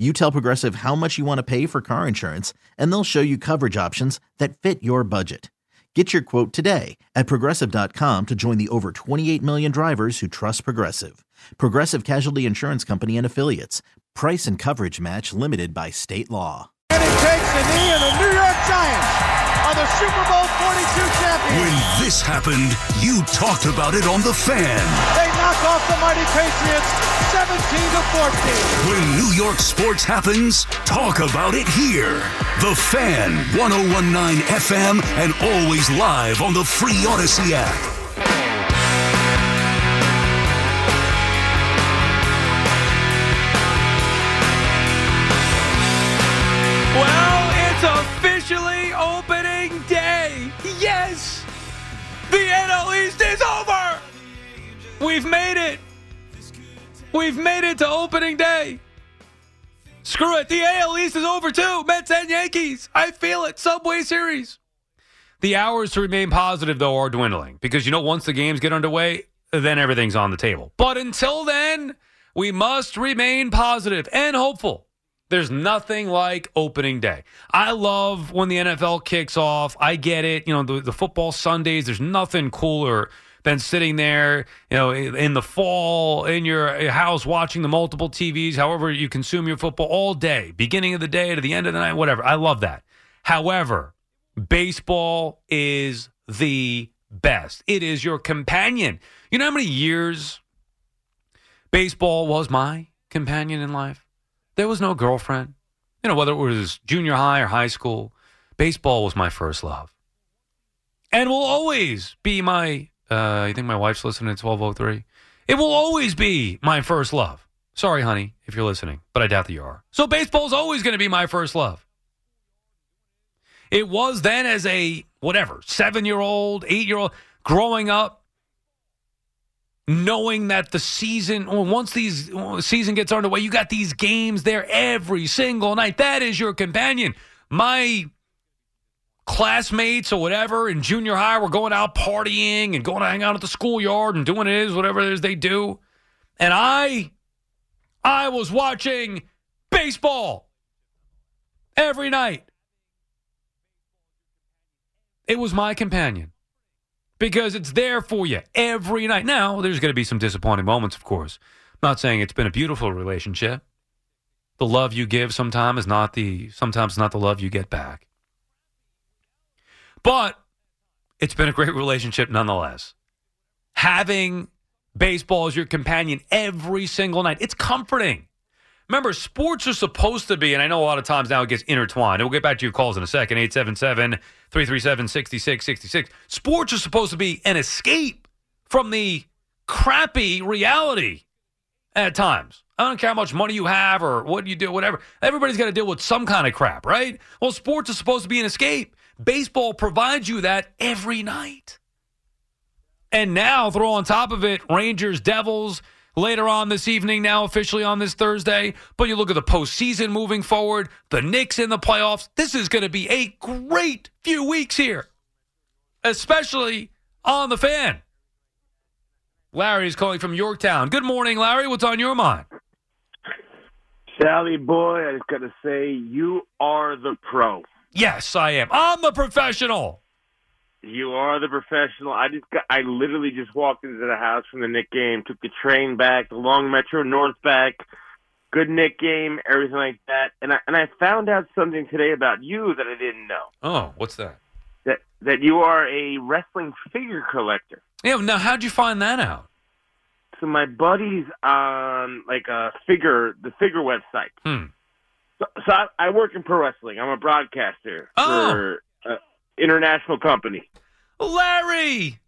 You tell Progressive how much you want to pay for car insurance, and they'll show you coverage options that fit your budget. Get your quote today at progressive.com to join the over 28 million drivers who trust Progressive. Progressive Casualty Insurance Company and Affiliates. Price and coverage match limited by state law. And he takes the knee, and the New York Giants are the Super Bowl 42 champions. When this happened, you talked about it on The Fan. They knock off the mighty Patriots 17 to 14. When New York sports happens, talk about it here. The Fan, 1019 FM, and always live on the free Audacy app. Well, it's officially opening day. Yes, the NL East is over. We've made it. We've made it to opening day. Screw it. The AL East is over too. Mets and Yankees. I feel it. Subway Series. The hours to remain positive, though, are dwindling because you know, once the games get underway, then everything's on the table. But until then, we must remain positive and hopeful. There's nothing like opening day. I love when the NFL kicks off. I get it. You know, the, the football Sundays, there's nothing cooler than sitting there, you know, in the fall in your uh, house watching the multiple TVs, however you consume your football all day, beginning of the day to the end of the night, whatever. I love that. However, baseball is the best. It is your companion. You know how many years baseball was my companion in life? There was no girlfriend. You know, whether it was junior high or high school, baseball was my first love. And will always be my, uh, I think my wife's listening at 1203. It will always be my first love. Sorry, honey, if you're listening, but I doubt that you are. So baseball's always going to be my first love. It was then as a, whatever, seven year old, eight year old, growing up, knowing that the season once these season gets underway you got these games there every single night that is your companion my classmates or whatever in junior high were going out partying and going to hang out at the schoolyard and doing it is whatever it is they do and i i was watching baseball every night it was my companion because it's there for you every night. Now, there's going to be some disappointing moments, of course. I'm not saying it's been a beautiful relationship. The love you give sometimes is not the sometimes not the love you get back. But it's been a great relationship nonetheless. Having baseball as your companion every single night, it's comforting. Remember, sports are supposed to be, and I know a lot of times now it gets intertwined. We'll get back to your calls in a second 877 337 6666. Sports are supposed to be an escape from the crappy reality at times. I don't care how much money you have or what you do, whatever. Everybody's got to deal with some kind of crap, right? Well, sports is supposed to be an escape. Baseball provides you that every night. And now throw on top of it Rangers, Devils later on this evening, now officially on this Thursday. But you look at the postseason moving forward, the Knicks in the playoffs. This is going to be a great few weeks here, especially on the fan. Larry is calling from Yorktown. Good morning, Larry. What's on your mind? Sally boy, I just got to say, you are the pro. Yes, I am. I'm the professional. You are the professional. I just got, I literally just walked into the house from the Knick game, took the train back, the long metro north back, good Knick game, everything like that. And I and I found out something today about you that I didn't know. Oh, what's that? That that you are a wrestling figure collector. Yeah. Now, how'd you find that out? so my buddy's on like a figure, the figure website. Hmm. So, so I, I work in pro wrestling. I'm a broadcaster Oh. for an international company. Larry!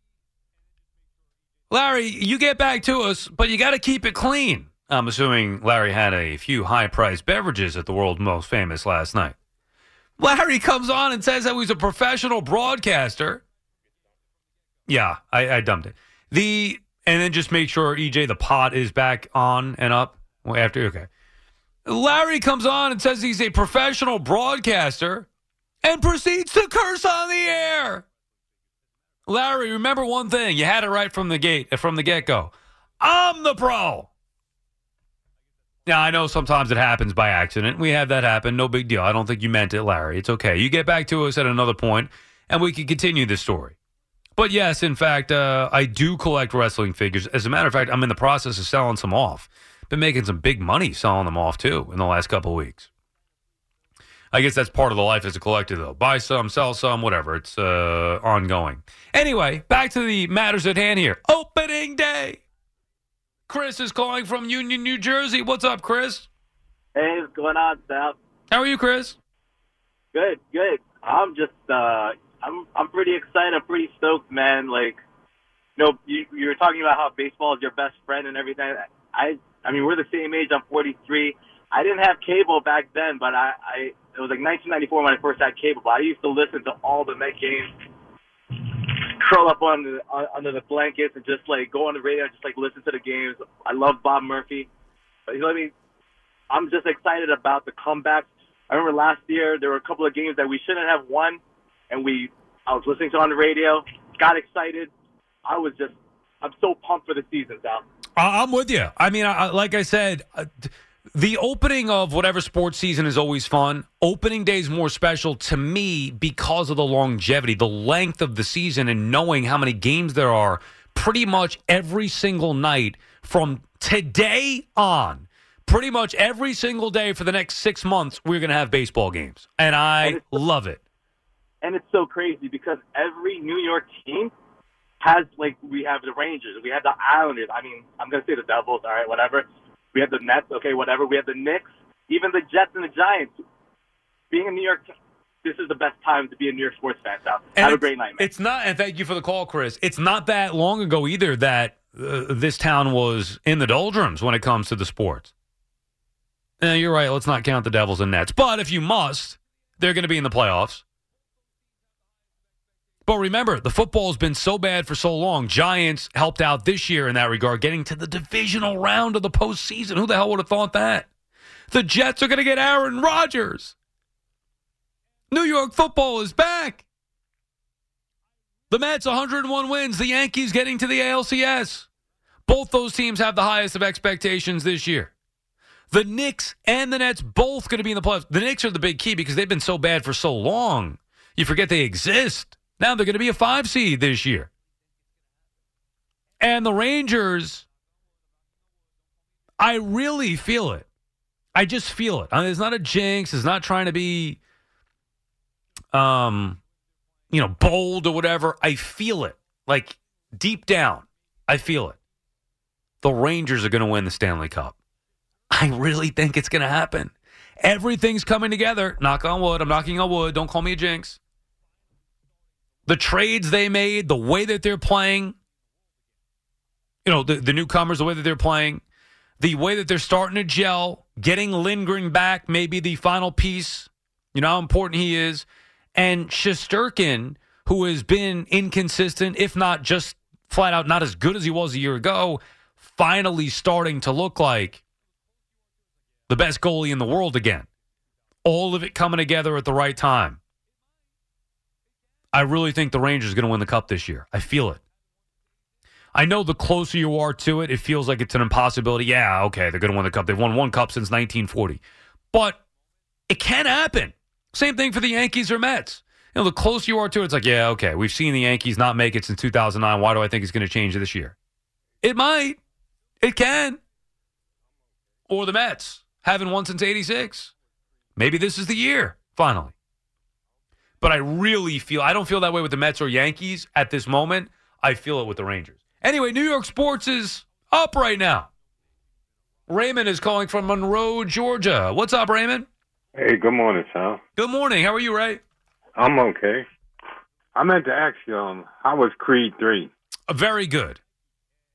Larry, you get back to us, but you got to keep it clean. I'm assuming Larry had a few high priced beverages at the world's most famous last night. Larry comes on and says that he's a professional broadcaster. Yeah, I, I dumped it. The and then just make sure EJ the pot is back on and up after. Okay, Larry comes on and says he's a professional broadcaster and proceeds to curse on the air. Larry, remember one thing: you had it right from the gate, from the get go. I'm the pro. Now I know sometimes it happens by accident. We have that happen. No big deal. I don't think you meant it, Larry. It's okay. You get back to us at another point, and we can continue this story. But yes, in fact, uh, I do collect wrestling figures. As a matter of fact, I'm in the process of selling some off. Been making some big money selling them off too in the last couple of weeks. I guess that's part of the life as a collector, though. Buy some, sell some, whatever. It's uh, ongoing. Anyway, back to the matters at hand here. Opening day. Chris is calling from Union, New Jersey. What's up, Chris? Hey, what's going on, Sal? How are you, Chris? Good, good. I'm just, uh, I'm, I'm pretty excited. I'm pretty stoked, man. Like, you know, you, you were talking about how baseball is your best friend and everything. I, I mean, we're the same age. I'm 43. I didn't have cable back then, but I, I, it was like 1994 when I first had cable. But I used to listen to all the Met games, curl up on the, on, under the blankets, and just like go on the radio, and just like listen to the games. I love Bob Murphy. But you know what I mean? I'm just excited about the comeback. I remember last year there were a couple of games that we shouldn't have won, and we I was listening to on the radio, got excited. I was just I'm so pumped for the season, Sal. I- I'm with you. I mean, I, I- like I said, uh, the opening of whatever sports season is always fun. Opening day is more special to me because of the longevity, the length of the season, and knowing how many games there are pretty much every single night from today on. Pretty much every single day for the next six months, we're going to have baseball games. And I And love it. And it's so crazy because every New York team has like we have the Rangers, we have the Islanders. I mean, I'm gonna say the Devils, all right, whatever. We have the Nets, okay, whatever. We have the Knicks, even the Jets and the Giants. Being in New York, this is the best time to be a New York sports fan. Sal. And have a great night, man. It's not, and thank you for the call, Chris. It's not that long ago either that uh, this town was in the doldrums when it comes to the sports. Eh, you're right. Let's not count the Devils and Nets. But if you must, they're going to be in the playoffs. But remember, the football's been so bad for so long. Giants helped out this year in that regard, getting to the divisional round of the postseason. Who the hell would have thought that? The Jets are going to get Aaron Rodgers. New York football is back. The Mets 101 wins. The Yankees getting to the ALCS. Both those teams have the highest of expectations this year. The Knicks and the Nets both going to be in the playoffs. The Knicks are the big key because they've been so bad for so long. You forget they exist. Now they're going to be a five seed this year. And the Rangers, I really feel it. I just feel it. I mean, it's not a jinx. It's not trying to be, um, you know, bold or whatever. I feel it. Like deep down, I feel it. The Rangers are going to win the Stanley Cup. I really think it's going to happen. Everything's coming together. Knock on wood. I'm knocking on wood. Don't call me a jinx. The trades they made, the way that they're playing, you know, the, the newcomers, the way that they're playing, the way that they're starting to gel, getting Lindgren back, maybe the final piece. You know how important he is. And Shesterkin, who has been inconsistent, if not just flat out not as good as he was a year ago, finally starting to look like the best goalie in the world again. All of it coming together at the right time. I really think the Rangers are going to win the cup this year. I feel it. I know the closer you are to it, it feels like it's an impossibility. Yeah, okay, they're going to win the cup. They've won one cup since 1940. But it can happen. Same thing for the Yankees or Mets. You know, the closer you are to it, it's like, yeah, okay, we've seen the Yankees not make it since 2009. Why do I think it's going to change this year? It might. It can. Or the Mets haven't won since 86. Maybe this is the year, finally. But I really feel, I don't feel that way with the Mets or Yankees at this moment. I feel it with the Rangers. Anyway, New York sports is up right now. Raymond is calling from Monroe, Georgia. What's up, Raymond? Hey, good morning, Sal. Good morning. How are you, Ray? I'm okay. I meant to ask you, um, how was Creed three? Uh, very good.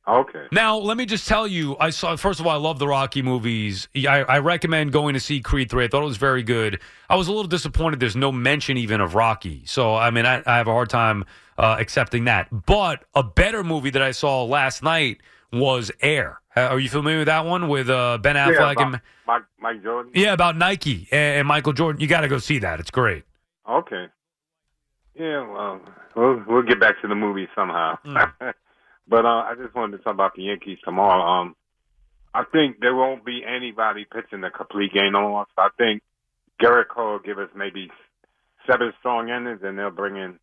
Okay. Now, let me just tell you, I saw. First of all, I love the Rocky movies. I, I recommend going to see Creed three. I thought it was very good. I was a little disappointed. There's no mention even of Rocky. So, I mean, I, I have a hard time uh, accepting that. But a better movie that I saw last night was Air. Uh, are you familiar with that one with uh, Ben Affleck yeah, about and Mike, Mike Jordan. yeah, about Nike and, and Michael Jordan? You got to go see that. It's great. Okay. Yeah, well, we'll we'll get back to the movie somehow. Mm. but uh, I just wanted to talk about the Yankees tomorrow. Um, I think there won't be anybody pitching the complete game on us. I think Gerrit Cole will give us maybe seven strong innings, and they'll bring in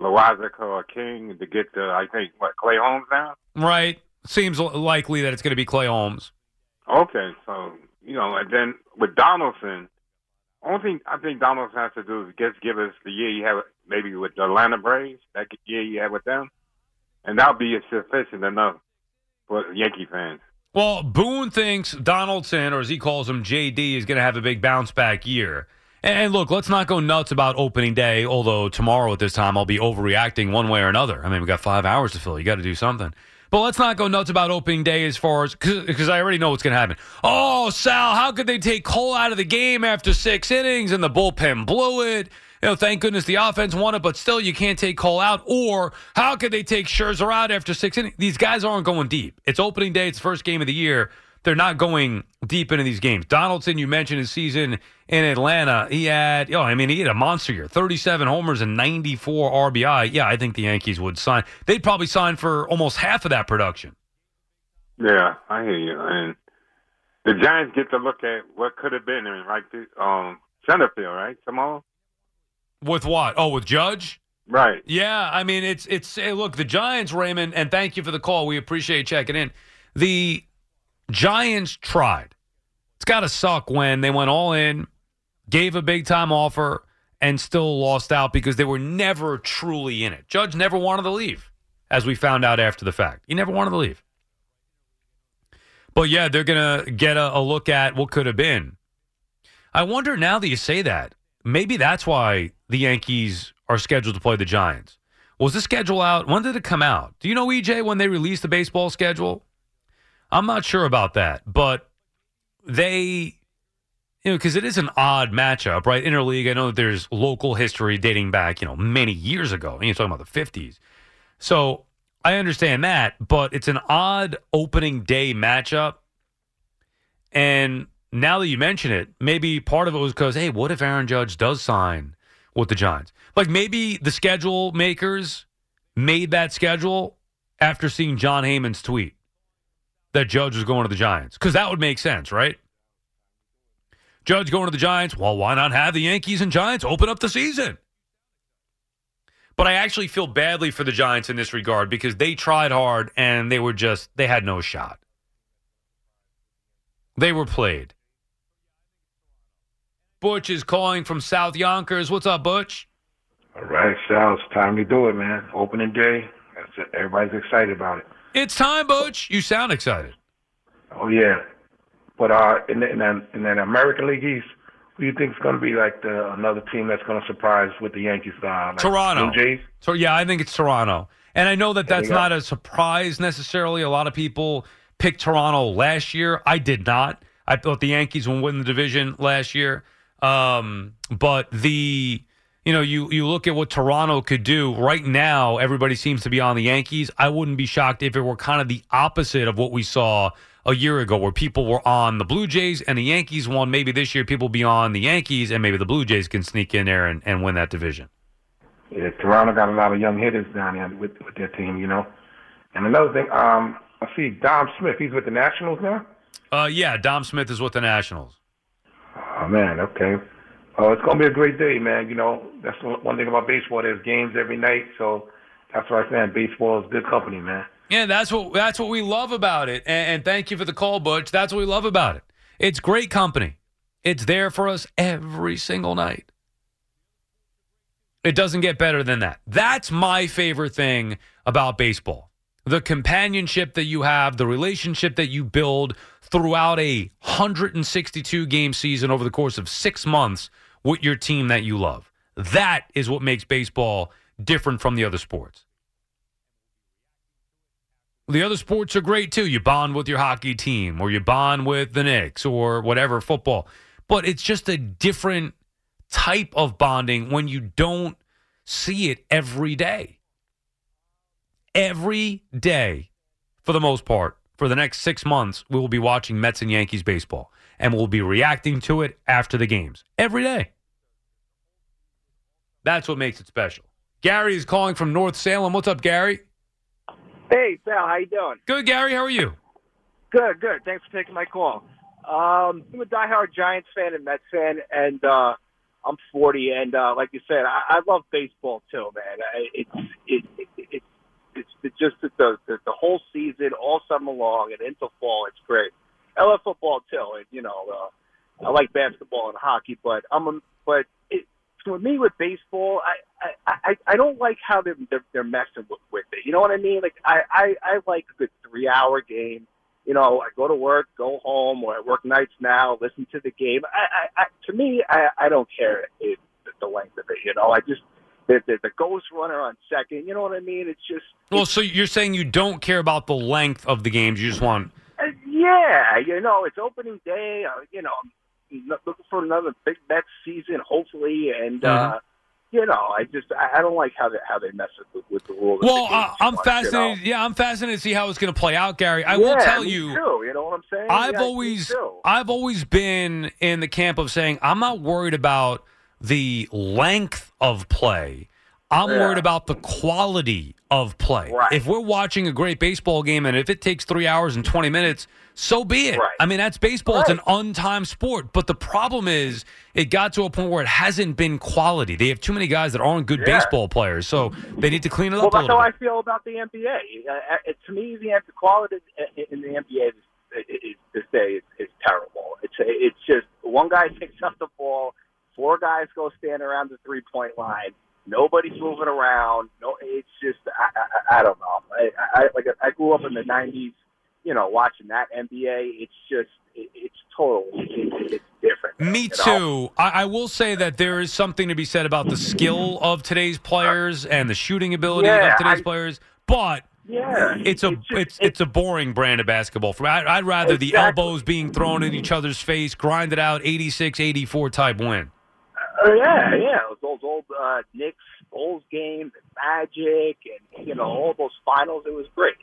Loaisiga or King to get the I think what Clay Holmes now. Right. Seems likely that it's going to be Clay Holmes. Okay, so you know, and then with Donaldson, only thing I think Donaldson has to do is just give us the year you have maybe with the Atlanta Braves, that year you had with them, and that'll be sufficient enough for Yankee fans. Well, Boone thinks Donaldson, or as he calls him, JD, is going to have a big bounce back year. And look, let's not go nuts about opening day, although tomorrow at this time I'll be overreacting one way or another. I mean, we've got five hours to fill. You got to do something. But let's not go nuts about opening day as far as because I already know what's going to happen. Oh, Sal, how could they take Cole out of the game after six innings and the bullpen blew it? You know, thank goodness the offense won it, but still you can't take Cole out. Or how could they take Scherzer out after six innings? These guys aren't going deep. It's opening day. It's the first game of the year. They're not going deep into these games. Donaldson, you mentioned his season in Atlanta. He had, oh, I mean, he had a monster year 37 homers and 94 RBI. Yeah, I think the Yankees would sign. They'd probably sign for almost half of that production. Yeah, I hear you. And the Giants get to look at what could have been in right this, um center field, right? Tomorrow? With what? Oh, with Judge? Right. Yeah, I mean, it's, it's, hey, look, the Giants, Raymond, and thank you for the call. We appreciate checking in. The Giants tried. It's got to suck when they went all in, gave a big time offer, and still lost out because they were never truly in it. Judge never wanted to leave, as we found out after the fact. He never wanted to leave. But yeah, they're going to get a, a look at what could have been. I wonder now that you say that, maybe that's why the Yankees are scheduled to play the Giants. Was the schedule out? When did it come out? Do you know, EJ, when they released the baseball schedule? I'm not sure about that, but they, you know, because it is an odd matchup, right? Interleague, I know that there's local history dating back, you know, many years ago. And you're talking about the 50s. So I understand that, but it's an odd opening day matchup. And now that you mention it, maybe part of it was because, hey, what if Aaron Judge does sign with the Giants? Like maybe the schedule makers made that schedule after seeing Jon Heyman's tweet that Judge was going to the Giants because that would make sense, right? Judge going to the Giants. Well, why not have the Yankees and Giants open up the season? But I actually feel badly for the Giants in this regard because they tried hard and they were just, they had no shot. They were played. Butch is calling from South Yonkers. What's up, Butch? All right, Sal, it's time to do it, man. Opening day. Everybody's excited about it. It's time, Butch. You sound excited. Oh yeah, but uh, in the, in that in that American League East, who do you think is going to be like the another team that's going to surprise with the Yankees? Uh, like Toronto. Jays. So yeah, I think it's Toronto, and I know that that's not a surprise necessarily. A lot of people picked Toronto last year. I did not. I thought the Yankees would win the division last year. Um, but the you know you you look at what Toronto could do right now. Everybody seems to be on the Yankees. I wouldn't be shocked if it were kind of the opposite of what we saw a year ago, where people were on the Blue Jays and the Yankees won. Maybe this year people be on the Yankees and maybe the Blue Jays can sneak in there and, and win that division. Yeah, Toronto got a lot of young hitters down there with with their team, you know. And another thing, um, I see Dom Smith. He's with the Nationals now. Uh, yeah, Dom Smith is with the Nationals. Oh man, okay. Oh, it's gonna be a great day, man. You know, that's one thing about baseball. There's games every night, so that's why I'm saying baseball is good company, man. Yeah, that's what that's what we love about it. And, and thank you for the call, Butch. That's what we love about it. It's great company. It's there for us every single night. It doesn't get better than that. That's my favorite thing about baseball. the companionship that you have, the relationship that you build throughout a 162 game season over the course of six months with your team that you love. That is what makes baseball different from the other sports. The other sports are great too. You bond with your hockey team, or you bond with the Knicks, or whatever, football. But it's just a different type of bonding when you don't see it every day. Every day, for the most part, for the next six months, we will be watching Mets and Yankees baseball, and we'll be reacting to it after the games every day. That's what makes it special. Gary is calling from North Salem. What's up, Gary? Hey, Sal, how you doing? Good, Gary. How are you? Good, good. Thanks for taking my call. Um, I'm a diehard Giants fan and Mets fan, and uh, I'm 40, and uh, like you said, I, I love baseball too, man. I, it's it, it, it, it's it's just the, the the whole season, all summer long, and into fall. It's great. I love football too, and you know, uh, I like basketball and hockey, but I'm a, but it, for me with baseball, I I I, don't like how they're, they're they're messing with, with it. You know what I mean? Like I I, I like a good three hour game. You know, I go to work, go home, or I work nights now, listen to the game. I, I, I to me, I, I don't care it, the length of it. You know, I just the, the the ghost runner on second. You know what I mean? It's just Well, so you're saying you don't care about the length of the games. You just want. Yeah, you know, it's opening day. Uh, you know, I'm looking for another big Mets season, hopefully, and uh, you know, I just I, don't like how they how they mess with, with the rules. Well, uh, I'm much, fascinated. You know? Yeah, I'm fascinated to see how it's going to play out, Gary. I will tell you. too, you know what I'm saying? I've Yeah, always. I've always been in the camp of saying I'm not worried about the length of play. I'm Yeah. worried about the quality of play. Right. If we're watching a great baseball game and if it takes 3 hours and 20 minutes, so be it. Right. I mean, that's baseball. It's an untimed sport, but the problem is it got to a point where it hasn't been quality. They have too many guys that aren't good Yeah. baseball players, so they need to clean it Well, up a that's how I feel about the NBA. Uh, to me, the quality in the NBA is, is, this day is, is terrible. It's it's just one guy picks up the ball, four guys go stand around the three point line. Nobody's moving around. No, it's just I, I, I don't know. I, I like I grew up in the '90s. You know, watching that NBA, it's just it, it's total. It, it's different. Me you know? too. I, I will say that there is something to be said about the skill of today's players and the shooting ability Yeah, of today's I- players, but Yeah, it's a just- it's it's a boring brand of basketball. For. I'd, I'd rather the elbows being thrown in each other's face, grind it out, 86-84 type win. Oh yeah, yeah. Those, those old uh, Knicks Bulls games and Magic and you know all those finals. It was great.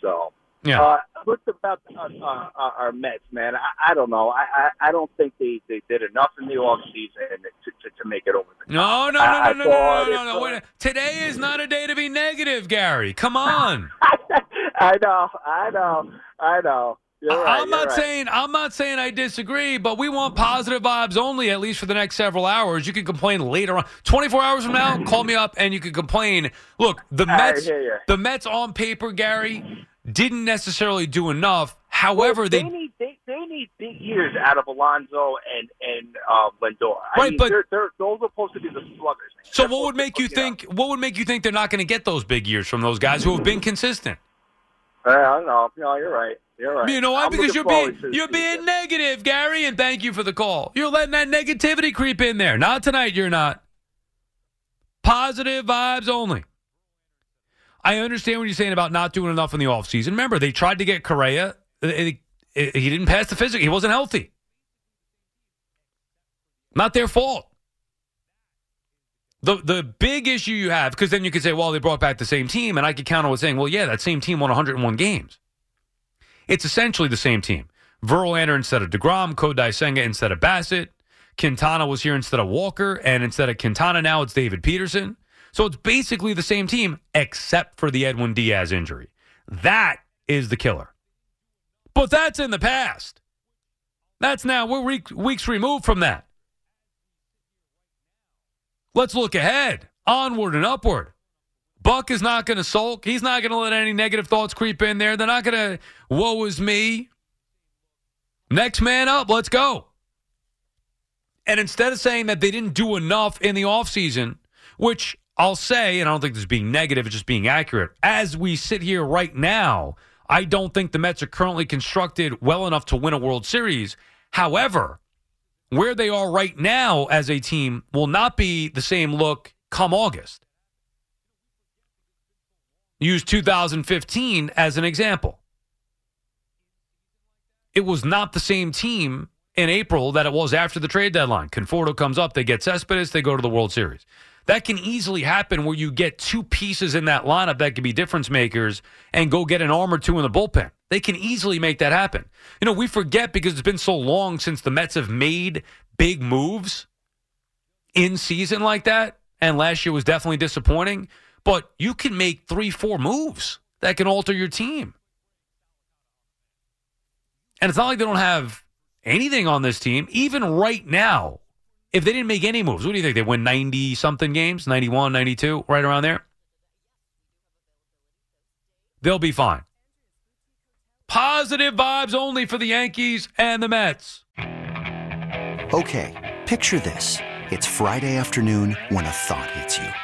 So Yeah. uh, look about uh, uh, our Mets, man. I, I don't know. I, I I don't think they they did enough in the off season to, to to make it over the No, no, no, no, no, no, no, no, no. Wait, today is not a day to be negative, Gary. Come on. I know, I know, I know. Right, I'm not right. saying I'm not saying I disagree, but we want positive vibes only, at least for the next several hours. You can complain later on. 24 hours from now, call me up and you can complain. Look, the I Mets, the Mets on paper, Gary, didn't necessarily do enough. However, Well, they, need they, they need big years out of Alonso and and um, Lindor. I Right, mean, but- they're, they're, those are supposed to be the sluggers. Man. so what would make you think? What would make you think they're not going to get those big years from those guys who have been consistent? Uh, I don't know. No, you're right. Right. You know why? I'm Because you're being you're being season. negative, Gary, and thank you for the call. You're letting that negativity creep in there. Not tonight, you're not. Positive vibes only. I understand what you're saying about not doing enough in the offseason. Remember, they tried to get Correa. He he didn't pass the physical. He wasn't healthy. Not their fault. The the big issue you have, because then you could say, well, they brought back the same team, and I could counter with saying, well, yeah, that same team won 101 games. It's essentially the same team. Verlander instead of DeGrom, Kodai Senga instead of Bassitt, Quintana was here instead of Walker, and instead of Quintana now it's David Peterson. So it's basically the same team except for the Edwin Diaz injury. That is the killer. But that's in the past. That's now we're weeks removed from that. Let's look ahead, onward and upward. Buck is not going to sulk. He's not going to let any negative thoughts creep in there. They're not going to, woe is me. Next man up. Let's go. And instead of saying that they didn't do enough in the offseason, which I'll say, and I don't think this is being negative, it's just being accurate. As we sit here right now, I don't think the Mets are currently constructed well enough to win a World Series. However, where they are right now as a team will not be the same look come August. Use 2015 as an example. It was not the same team in April that it was after the trade deadline. Conforto comes up, they get Cespedes, they go to the World Series. That can easily happen where you get two pieces in that lineup that can be difference makers and go get an arm or two in the bullpen. They can easily make that happen. You know, we forget because it's been so long since the Mets have made big moves in season like that. And last year was definitely disappointing. But you can make three, four moves that can alter your team. And it's not like they don't have anything on this team. Even right now, if they didn't make any moves, what do you think? They win 90 something games, 91, 92, right around there? They'll be fine. Positive vibes only for the Yankees and the Mets. Okay, picture this. It's Friday afternoon when a thought hits you.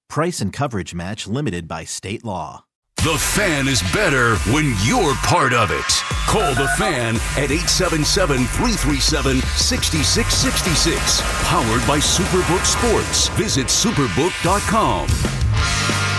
Price and coverage match limited by state law. The fan is better when you're part of it. Call the fan at 877 337 6666. Powered by Superbook Sports. Visit superbook.com.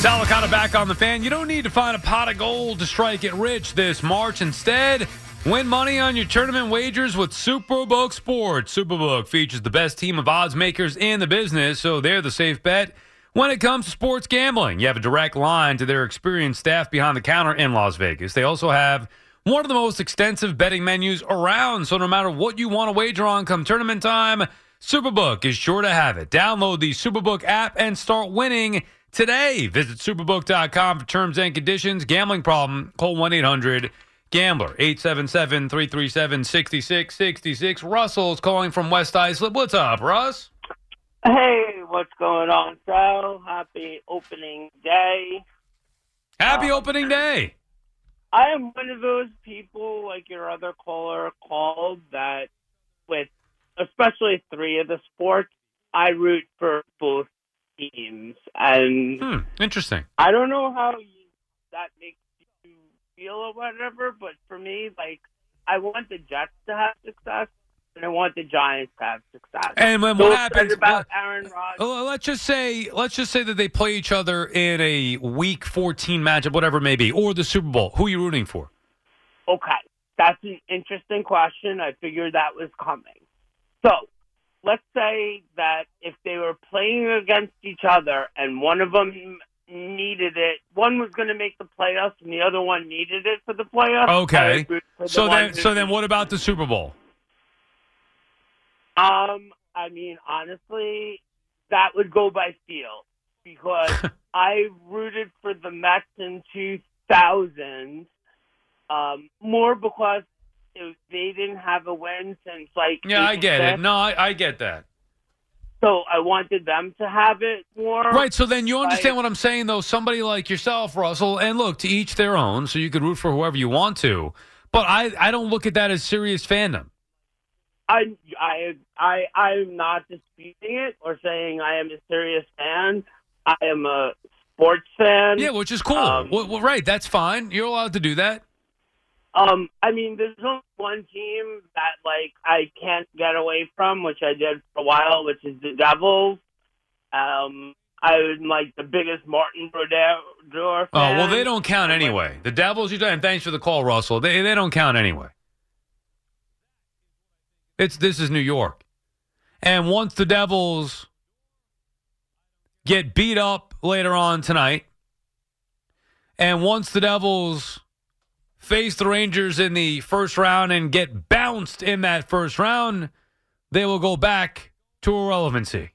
Sal Licata back on the fan. You don't need to find a pot of gold to strike it rich this March. Instead, win money on your tournament wagers with Superbook Sports. Superbook features the best team of odds makers in the business, so they're the safe bet when it comes to sports gambling. You have a direct line to their experienced staff behind the counter in Las Vegas. They also have one of the most extensive betting menus around, so no matter what you want to wager on come tournament time, Superbook is sure to have it. Download the Superbook app and start winning today. Visit superbook.com for terms and conditions. Gambling problem, call 1 800 Gambler, 877 337 6666. Russell's calling from West Islip. What's up, Russ? Hey, what's going on, Sal? Happy opening day. Happy uh, opening day. I am one of those people, like your other caller called, that with especially three of the sports, I root for both teams. And Hmm, interesting. I don't know how you, that makes you feel or whatever, but for me, like, I want the Jets to have success, and I want the Giants to have success. And when So what happens? about Aaron Rodgers? Let's just say let's just say that they play each other in a Week 14 matchup, whatever it may be, or the Super Bowl. Who are you rooting for? Okay, that's an interesting question. I figured that was coming. So, let's say that if they were playing against each other and one of them needed it, one was going to make the playoffs and the other one needed it for the playoffs. Okay. would root for the So then, so then, what about the Super Bowl? Um, I mean, honestly, that would go by feel because I rooted for the Mets in 2000 um, more because it, they didn't have a win since like Yeah, I get it. No, I, I get that. So I wanted them to have it more. Right. So then you understand Like, what I'm saying, though. Somebody like yourself, Russell, and look, to each their own. So you could root for whoever you want to. But I, I don't look at that as serious fandom. I I I I'm not disputing it or saying I am a serious fan. I am a sports fan. Yeah, which is cool. Um, well, well, right. That's fine. You're allowed to do that. Um, I mean, there's only one team that like I can't get away from, which I did for a while, which is the Devils. Um, I'm like the biggest Martin Brodeur fan. Oh well, they don't count anyway. The Devils, you and thanks for the call, Russell. They they don't count anyway. It's this is New York, and once the Devils get beat up later on tonight, and once the Devils face the Rangers in the first round and get bounced in that first round, they will go back to irrelevancy.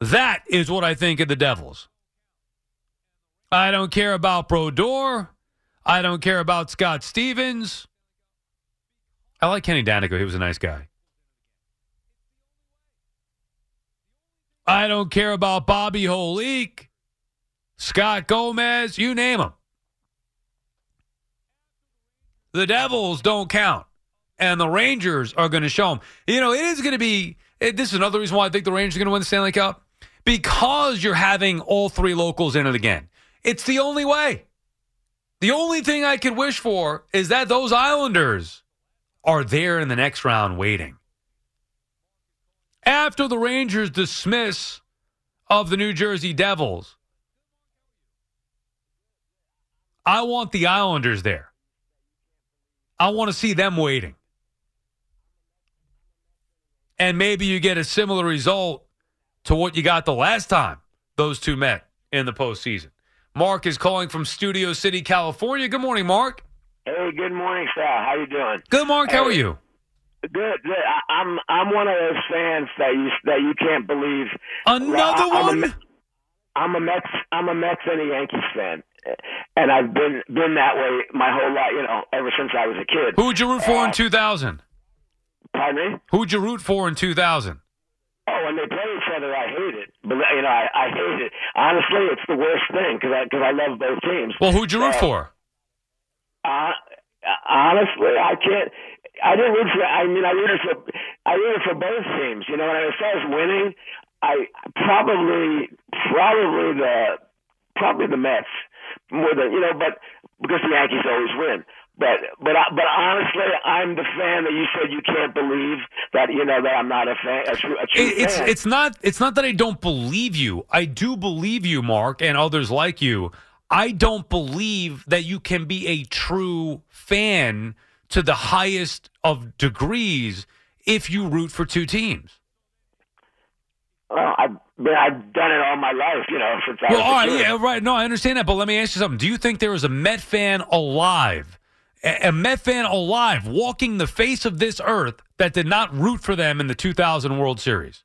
That is what I think of the Devils. I don't care about Brodeur. I don't care about Scott Stevens. I like Kenny Daneyko. He was a nice guy. I don't care about Bobby Holik, Scott Gomez, you name them. The Devils don't count, and the Rangers are going to show them. You know, it is going to be. It, this is another reason why I think the Rangers are going to win the Stanley Cup because you're having all three locals in it again. It's the only way. The only thing I could wish for is that those Islanders are there in the next round waiting. After the Rangers dismiss of the New Jersey Devils, I want the Islanders there. I want to see them waiting. And maybe you get a similar result to what you got the last time those two met in the postseason. Mark is calling from Studio City, California. Good morning, Mark. Hey, good morning, Sal. How you doing? Good, Mark. How are you? Good. good. I, I'm I'm one of those fans that you that you can't believe. Another I, one? A, I'm a Mets. I'm a Mets and a Yankees fan, and I've been been that way my whole life. You know, ever since I was a kid. Who would you root for Uh, in 2000? Pardon me? Who would you root for in 2000? Oh, when they play each other, I hate it. But you know, I, I hate it. Honestly, it's the worst thing because I because I love both teams. Well, who'd you root Uh, for? Uh, honestly, I can't. I didn't root for. I mean, I rooted for. I rooted for both teams. You know, and as far as winning, I probably, probably the, probably the Mets more than you know, but because the Yankees always win. But but I- but honestly, I'm the fan that you said you can't believe that you know that I'm not a fan. A true, a true it's fan. it's not it's not that I don't believe you. I do believe you, Mark, and others like you. I don't believe that you can be a true fan to the highest of degrees if you root for two teams. Well, I've been, I've done it all my life. You know, since I Well, all right, yeah, right. No, I understand that, but let me ask you something. Do you think there is a Met fan alive, a, a Met fan alive, walking the face of this earth that did not root for them in the 2000 World Series?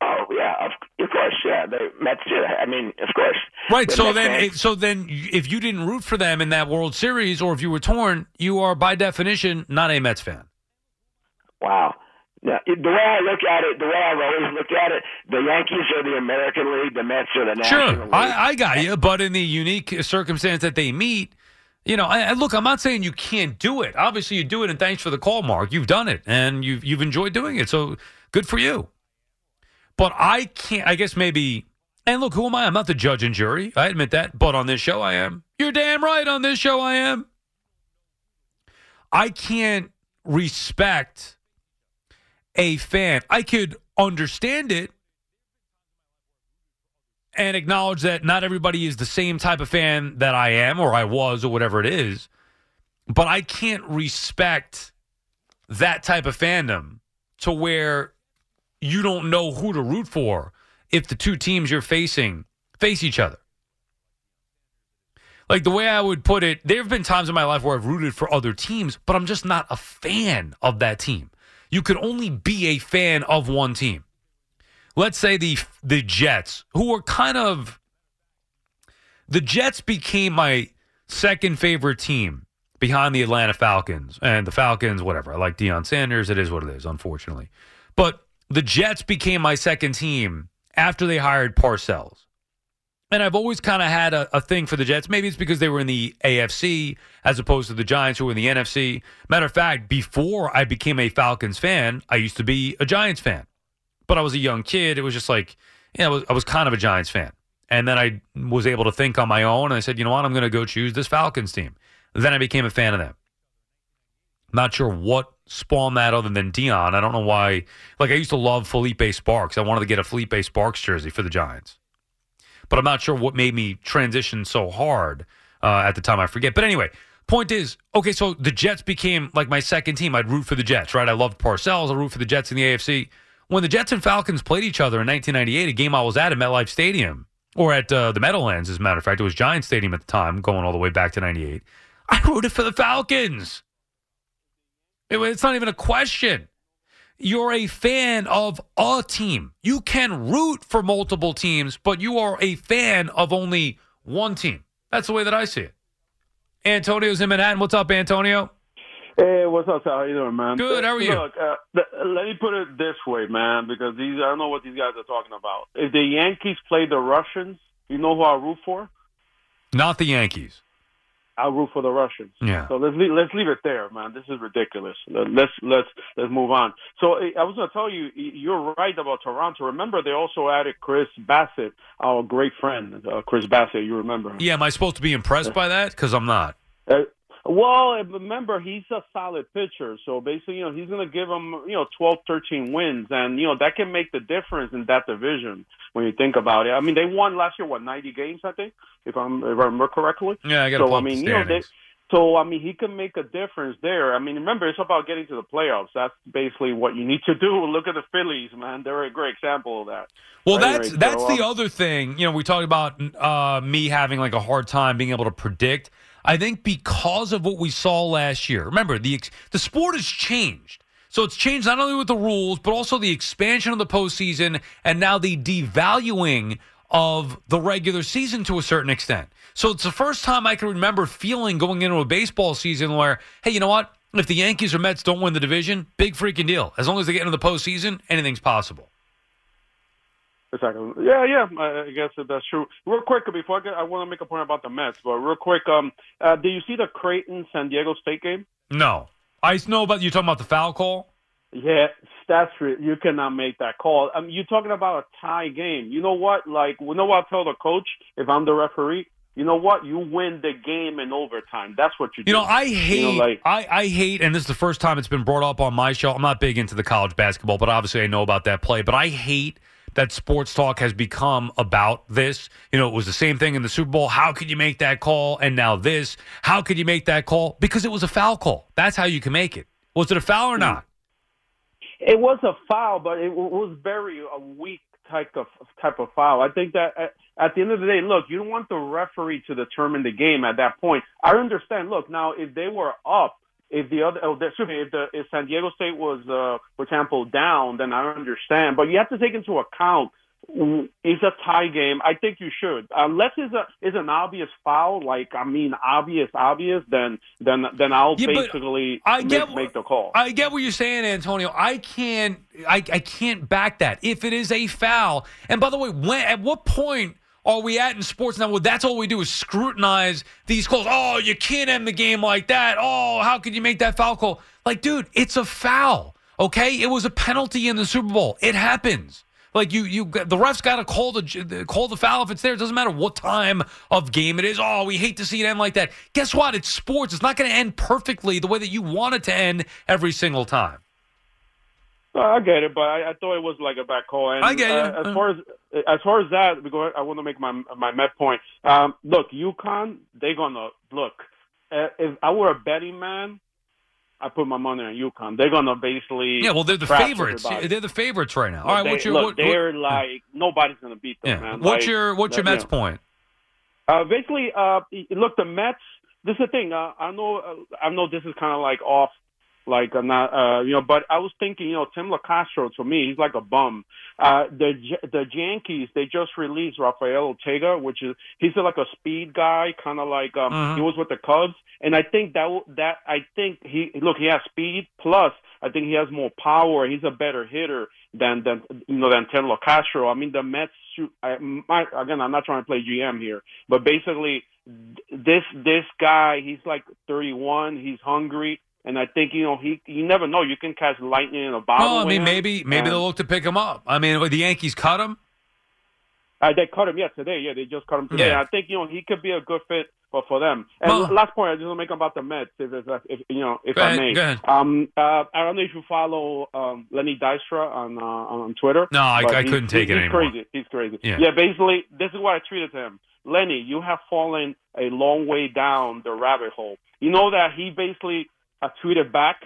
Oh yeah, of, of course, yeah. The Mets did. I mean, of course. Right. So then, fans- so then, if you didn't root for them in that World Series, or if you were torn, you are by definition not a Mets fan. wow. Now, the way I look at it, the way I've always looked at it, the Yankees are the American League, the Mets are the National Sure, League. I, I got you. But in the unique circumstance that they meet, you know, I, I- look, I'm not saying you can't do it. Obviously, you do it, and thanks for the call, Mark. You've done it, and you've you've enjoyed doing it. So good for you. But I can't. I guess maybe. And look, who am I? I'm not the judge and jury. I admit that. But on this show, I am. You're damn right. On this show, I am. I can't respect a fan. I could understand it and acknowledge that not everybody is the same type of fan that I am or I was or whatever it is. But I can't respect that type of fandom to where you don't know who to root for if the two teams you're facing face each other. Like the way I would put it, there have been times in my life where I've rooted for other teams, but I'm just not a fan of that team. You could only be a fan of one team. Let's say the the Jets, who were kind of the Jets became my second favorite team behind the Atlanta Falcons. And the Falcons, whatever. I like Deion Sanders. It is what it is, unfortunately. But the Jets became my second team after they hired Parcells. And I've always kind of had a, a, thing for the Jets. Maybe it's because they were in the AFC as opposed to the Giants who were in the NFC. Matter of fact, before I became a Falcons fan, I used to be a Giants fan. But I was a young kid. It was just like, you know, I was, I was kind of a Giants fan. And then I was able to think on my own. And I said, you know what? I'm going to go choose this Falcons team. Then I became a fan of them. Not sure what spawned that other than Deion. I don't know why. Like, I used to love Phillippi Sparks. I wanted to get a Phillippi Sparks jersey for the Giants. But I'm not sure what made me transition so hard uh, at the time. I forget. But anyway, point is, okay, so the Jets became like my second team. I'd root for the Jets, right? I loved Parcells. I root for the Jets in the AFC. When the Jets and Falcons played each other in 1998, a game I was at at MetLife Stadium, or at uh, the Meadowlands, as a matter of fact, it was Giant Stadium at the time, going all the way back to 98. I rooted for the Falcons. It, it's not even a question. You're a fan of a team. You can root for multiple teams, but you are a fan of only one team. That's the way that I see it. Antonio's in Manhattan. What's up, Antonio? Hey, what's up, Sal? How you doing, man? Good. How are you? Look, uh, th- let me put it this way, man, because these I don't know what these guys are talking about. If the Yankees play the Russians, you know who I root for? Not the Yankees. I root for the Russians. Yeah. So let's leave, let's leave it there, man. This is ridiculous. Let's let's let's move on. So I was going to tell you, you're right about Toronto. Remember, they also added Chris Bassitt, our great friend, uh, Chris Bassitt. You remember? Him. Yeah. Am I supposed to be impressed by that? Because I'm not. Uh, well, remember, he's a solid pitcher. So basically, you know, he's going to give them, you know, 12, 13 wins. And, you know, that can make the difference in that division when you think about it. I mean, they won last year, what, 90 games, I think, if, I'm, if I remember correctly? Yeah, I got So, I mean, you know, they, so, I mean, he can make a difference there. I mean, remember, it's about getting to the playoffs. That's basically what you need to do. Look at the Phillies, man. They're a great example of that. Well, Right, that's that's So, the um, other thing. You know, we talked about uh, me having like a hard time being able to predict. I think because of what we saw last year. Remember, the the sport has changed. So it's changed not only with the rules, but also the expansion of the postseason, and now the devaluing of the regular season to a certain extent. So it's the first time I can remember feeling going into a baseball season where, hey, you know what? If the Yankees or Mets don't win the division, big freaking deal. As long as they get into the postseason, anything's possible. Yeah, yeah. I guess that's true. Real quick, before I get, I want to make a point about the Mets, but real quick, um, uh, did you see the Creighton San Diego State game? No. I know about you talking about the foul call? Yeah, that's true. You cannot make that call. I mean, you're talking about a tie game. You know what? Like, you know what? I tell the coach if I'm the referee. You know what? You win the game in overtime. That's what you do. You know, I hate, You know, like, I, I hate, and this is the first time it's been brought up on my show. I'm not big into the college basketball, but obviously I know about that play. But I hate that sports talk has become about this. You know, it was the same thing in the Super Bowl. How could you make that call? And now this. How could you make that call? Because it was a foul call. That's how you can make it. Was it a foul or not? It was a foul, but it was very a weak type of type of foul. I think that at, the end of the day, look, you don't want the referee to determine the game at that point. I understand. Look, now if they were up, if the other, oh, excuse me, if the if San Diego State was, uh, for example, down, then I understand. But you have to take into account mm, it's a tie game. I think you should, unless it's a it's an obvious foul. Like I mean, obvious, obvious. Then then then I'll Yeah, basically I make, get- make the call. I get what you're saying, Antonio. I can't, I, I can't back that. If it is a foul, and by the way, when at what point are we at in sports now? Well, that's all we do is scrutinize these calls. Oh, you can't end the game like that. Oh, how could you make that foul call? Like, dude, it's a foul. Okay, it was a penalty in the Super Bowl. It happens. Like you, you, the refs got to call the call the foul if it's there. It doesn't matter what time of game it is. Oh, we hate to see it end like that. Guess what? It's sports. It's not going to end perfectly the way that you want it to end every single time. No, I get it, but I, I thought it was like a back call. And, I get you. Uh, as far as as far as that, because I want to make my my Met point. Um, look, UConn, they're gonna look. Uh, if I were a betting man, I put my money on UConn. They're gonna basically Yeah, well, they're the favorites. everybody. They're the favorites right now. All right, They- what's your look? what, they're what- like nobody's gonna beat them, yeah. man. What's Like, your what's your that- you Mets know. point? Uh, basically, uh, look, the Mets. This is the thing. Uh, I know. Uh, I know this is kind of like off Like I'm not, uh, you know. But I was thinking, you know, Tim Locastro to me, he's like a bum. Uh, the J- the Yankees they just released Rafael Ortega, which is he's like a speed guy, kind of like um, Mhm. he was with the Cubs, and I think that that I think he look he has speed plus I think he has more power. He's a better hitter than than you know than Tim Locastro. I mean the Mets shoot. I, my, again, I'm not trying to play GM here, but basically this this guy he's like 31. He's hungry. And I think you know he you never know you can catch lightning in a bottle. Well, I mean, maybe maybe And- they'll look to pick him up. I mean, the Yankees cut him. Uh, they cut him, yeah, today. Yeah, they just cut him today. Yeah. I think you know he could be a good fit for for them. And Well- last point, I just want to make about the Mets, if, if, if you know, if I ahead, may. Um, uh, I don't know if you follow um, Lenny Dykstra on uh, on Twitter. No, I- I couldn't take it he's anymore. Crazy. He's crazy. Yeah. basically, this is what I tweeted to him. Lenny, you have fallen a long way down the rabbit hole. You know that he basically uh, tweeted back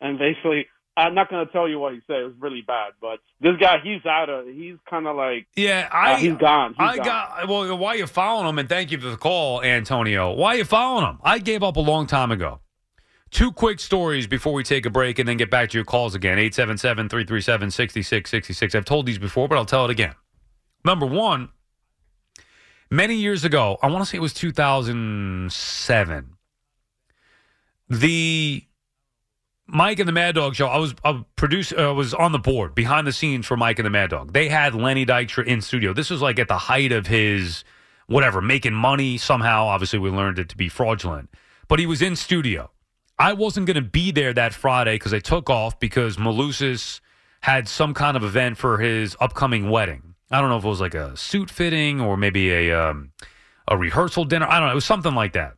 and basically. I'm not going to tell you what he said. It was really bad, but this guy, he's out of. He's kind of like. Yeah, I uh, he's gone. He's I gone. got well. Why you following him? And thank you for the call, Antonio. Why you following him? I gave up a long time ago. Two quick stories before we take a break and then get back to your calls again. 877-337-6666. I've told these before, but I'll tell it again. Number one, many years ago, I want to say it was 2007. The Mike and the Mad Dog show. I was a producer. uh, was on the board behind the scenes for Mike and the Mad Dog. They had Lenny Dykstra in studio. This was like at the height of his whatever making money somehow. Obviously, we learned it to be fraudulent, but he was in studio. I wasn't going to be there that Friday because I took off because Malusis had some kind of event for his upcoming wedding. I don't know if it was like a suit fitting or maybe a um, a rehearsal dinner. I don't know. It was something like that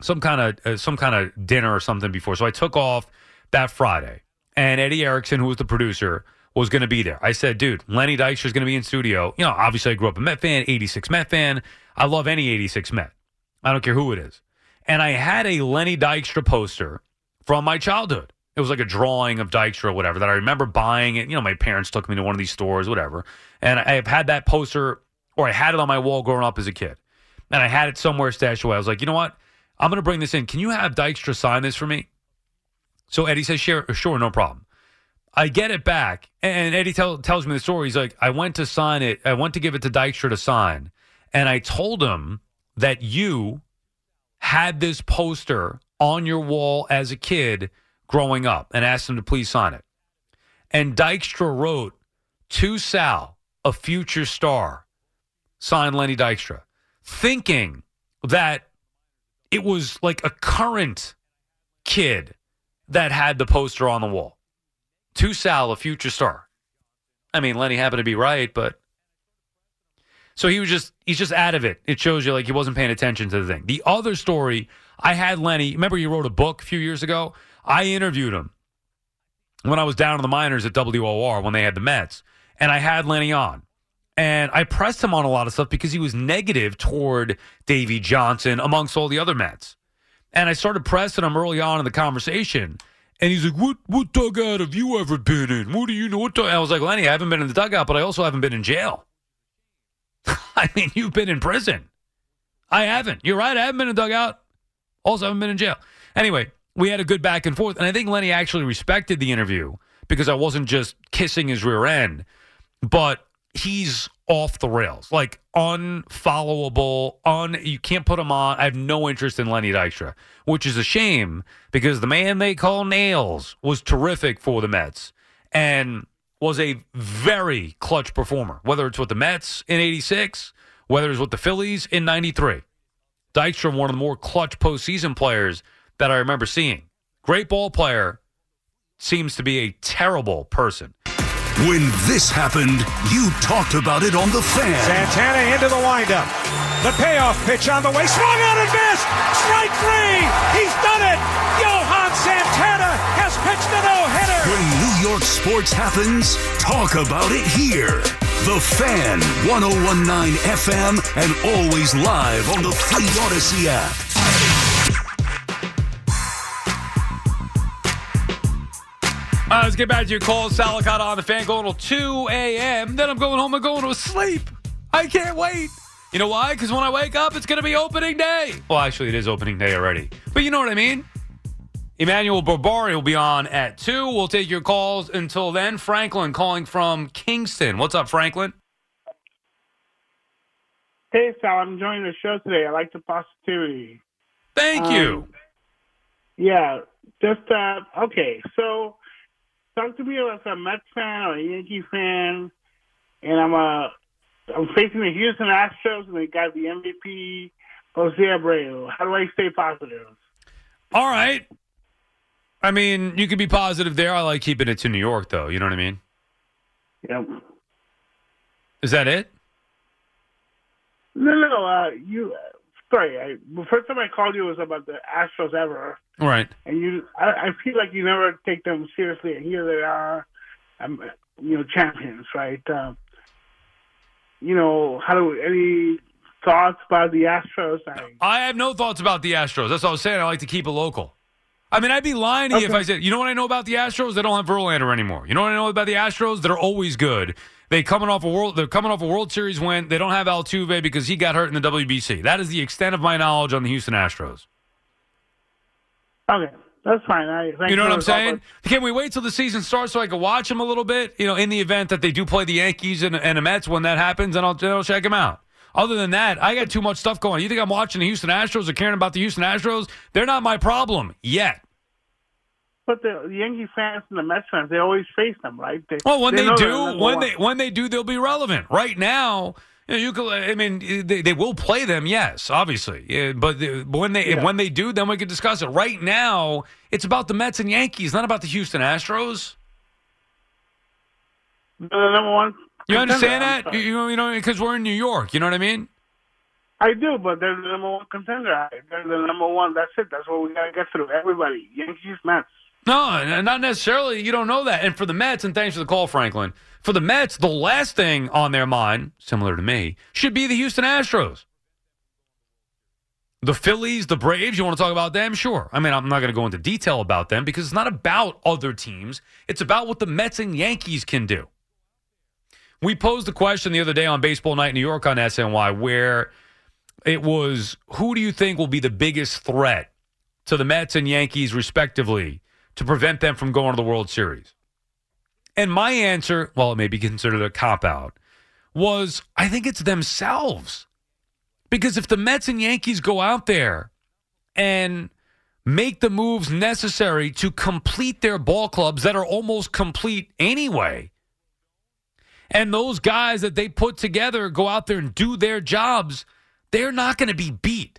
some kind of uh, some kind of dinner or something before. So I took off that Friday, and Eddie Erickson, who was the producer, was going to be there. I said, "Dude, Lenny Dykstra is going to be in studio." You know, obviously I grew up a Met fan, '86 Met fan. I love any '86 Met. I don't care who it is. And I had a Lenny Dykstra poster from my childhood. It was like a drawing of Dykstra or whatever that I remember buying it. You know, my parents took me to one of these stores, whatever. And I have had that poster, or I had it on my wall growing up as a kid. And I had it somewhere stashed away. I was like, you know what? I'm going to bring this in. Can you have Dykstra sign this for me? So Eddie says, sure, sure, no problem. I get it back, and Eddie tell, tells me the story. He's like, I went to sign it. I went to give it to Dykstra to sign, and I told him that you had this poster on your wall as a kid growing up, and asked him to please sign it. And Dykstra wrote to Sal, a future star, sign Lenny Dykstra, thinking that it was like a current kid that had the poster on the wall. To Sal, a future star. I mean, Lenny happened to be right, but so he was just he's just out of it. It shows you like he wasn't paying attention to the thing. The other story, I had Lenny. Remember, he wrote a book a few years ago. I interviewed him when I was down in the minors at WOR when they had the Mets, and I had Lenny on. And I pressed him on a lot of stuff because he was negative toward Davey Johnson amongst all the other Mets. And I started pressing him early on in the conversation. And he's like, What what dugout have you ever been in? What do you know? What dug-" I was like, Lenny, I haven't been in the dugout, but I also haven't been in jail. I mean, you've been in prison. I haven't. You're right. I haven't been in dugout. Also, haven't been in jail. Anyway, we had a good back and forth. And I think Lenny actually respected the interview because I wasn't just kissing his rear end, but he's off the rails, like unfollowable. On you can't put him on. I have no interest in Lenny Dykstra, which is a shame because the man they call Nails was terrific for the Mets and was a very clutch performer. Whether it's with the Mets in '86, whether it's with the Phillies in '93, Dykstra one of the more clutch postseason players that I remember seeing. Great ball player, seems to be a terrible person. When this happened, you talked about it on The Fan. Santana into the windup. The payoff pitch on the way. Swung on and missed. Strike three. He's done it. Johan Santana has pitched a no-hitter. When New York sports happens, talk about it here. The Fan, 1019 FM, and always live on the Free Audacy app. Right, let's get back to your calls. Sal Licata on the fan going till 2 a.m. Then I'm going home and going to sleep. I can't wait. You know why? Because when I wake up, it's going to be opening day. Well, actually, it is opening day already. But you know what I mean? Emmanuel Berbari will be on at 2. We'll take your calls until then. Franklin calling from Kingston. What's up, Franklin? Hey, Sal, I'm enjoying the show today. I like the positivity. Thank you. Yeah, just uh, okay. So, talk to me as a Mets fan or a Yankee fan, and I'm a I'm facing the Houston Astros, and they got the MVP Jose Abreu. How do I stay positive? All right. I mean, you can be positive there. I like keeping it to New York, though. You know what I mean? Yep. Is that it? No, no, uh, you. Sorry, I, the first time I called you was about the Astros ever, Right. and you. I, I feel like you never take them seriously, and here they are, um, you know, champions, right? Um, you know, how do any thoughts about the Astros? I, I have no thoughts about the Astros. That's what I was saying. I like to keep it local. I mean, I'd be lying to you if I said, you know what I know about the Astros? They don't have Verlander anymore. You know what I know about the Astros? They're always good. They coming off a world. They're coming off a World Series win. They don't have Altuve because he got hurt in the WBC. That is the extent of my knowledge on the Houston Astros. okay, that's fine. I, You know what I'm saying? Can we wait till the season starts so I can watch them a little bit? You know, in the event that they do play the Yankees and, and the Mets when that happens, and I'll, I'll check them out. Other than that, I got too much stuff going. You think I'm watching the Houston Astros or caring about the Houston Astros? They're not my problem yet. But the Yankee fans and the Mets fans, they always face them, right? They, Well, when they, they're do, when they when they do, they'll be relevant. Right now, you, know, you could. I mean, they, they will play them, yes, obviously. Yeah, but when they Yeah. when they do, then we can discuss it. Right now, it's about the Mets and Yankees, not about the Houston Astros. They're the number one. You understand that? You, you you know, because we're in New York. You know what I mean? I do, but they're the number one contender. They're the number one. That's it. That's what we gotta get through. Everybody, Yankees, Mets. No, not necessarily. You don't know that. And for the Mets, and thanks for the call, Franklin. For the Mets, the last thing on their mind, similar to me, should be the Houston Astros. The Phillies, the Braves, you want to talk about them? Sure. I mean, I'm not going to go into detail about them because it's not about other teams. It's about what the Mets and Yankees can do. We posed the question the other day on Baseball Night in New York on SNY where it was who do you think will be the biggest threat to the Mets and Yankees, respectively, to prevent them from going to the World Series? And my answer, well, it may be considered a cop out, was I think it's themselves. Because if the Mets and Yankees go out there and make the moves necessary to complete their ball clubs that are almost complete anyway, and those guys that they put together go out there and do their jobs, they're not going to be beat.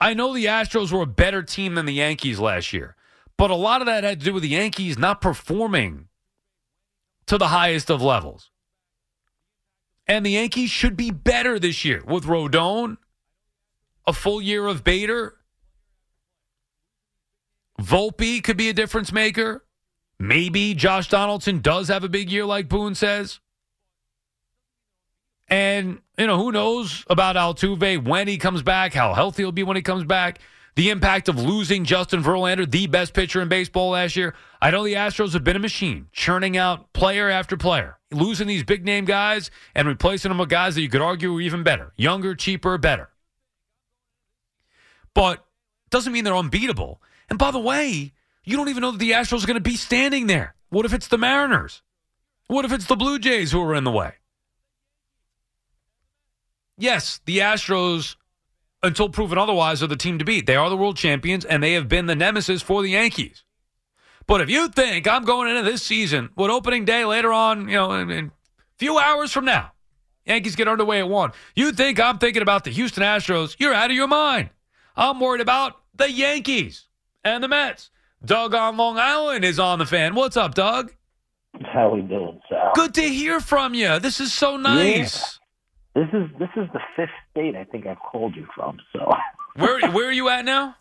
I know the Astros were a better team than the Yankees last year, but a lot of that had to do with the Yankees not performing to the highest of levels. And the Yankees should be better this year with Rodon, a full year of Bader. Volpe could be a difference maker. Maybe Josh Donaldson does have a big year, like Boone says. And, you know, who knows about Altuve when he comes back, how healthy he'll be when he comes back, the impact of losing Justin Verlander, the best pitcher in baseball last year. I know the Astros have been a machine, churning out player after player, losing these big name guys and replacing them with guys that you could argue are even better, younger, cheaper, better. But doesn't mean they're unbeatable. And by the way, you don't even know that the Astros are going to be standing there. What if it's the Mariners? What if it's the Blue Jays who are in the way? Yes, the Astros, until proven otherwise, are the team to beat. They are the world champions, and they have been the nemesis for the Yankees. But if you think I'm going into this season with opening day later on, you know, in, in a few hours from now, Yankees get underway at one, you think I'm thinking about the Houston Astros, you're out of your mind. I'm worried about the Yankees and the Mets. Doug on Long Island is on the fan. What's up, Doug? How we doing, Sal? Good to hear from you. This is so nice. This is this is the fifth state I think I've called you from. So, Where where are you at now?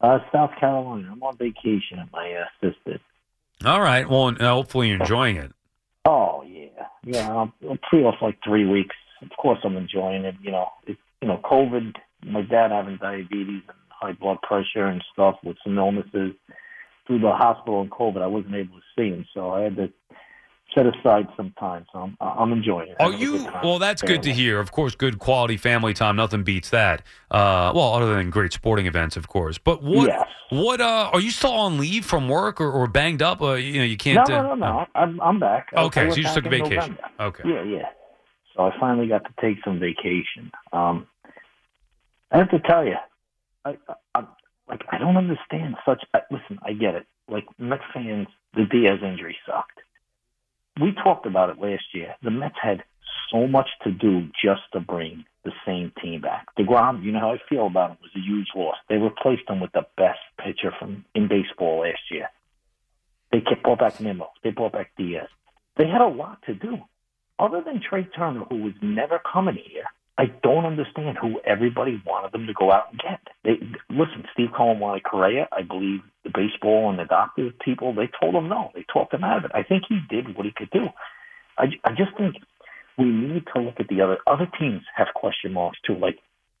uh, South Carolina. I'm on vacation at my uh, sister's. All right. Well, uh, hopefully you're enjoying it. Oh yeah, yeah. I'm, I'm free off like three weeks. Of course, I'm enjoying it. You know, it, you know, COVID. My dad having diabetes and high blood pressure and stuff with some illnesses through the hospital and COVID. I wasn't able to see him, so I had to set aside some time, so I'm I'm enjoying it. Are you? Well, that's good to hear. Of course, good quality family time. Nothing beats that. Uh, well, other than great sporting events, of course. But what? Yes. What? Uh, are you still on leave from work or, or banged up? Uh, you know, you can't. no, uh, no, no. I'm I'm back. I Okay, so you just took a vacation. November. Okay. Yeah, yeah. So I finally got to take some vacation. Um, I have to tell you, I, I, I like I don't understand such. I, listen, I get it. Like Mets fans, the Diaz injury sucked. We talked about it last year. The Mets had so much to do just to bring the same team back. Degrom, you know how I feel about him, was a huge loss. They replaced him with the best pitcher from in baseball last year. They kept brought back Nimmo. They brought back Diaz. They had a lot to do. Other than Trea Turner, who was never coming here, I don't understand who everybody wanted them to go out and get. They listen. Steve Cohen wanted Correa. I believe the baseball and the doctors people they told him no. They talked him out of it. I think he did what he could do. I, I just think we need to look at the other other teams have question marks too. Like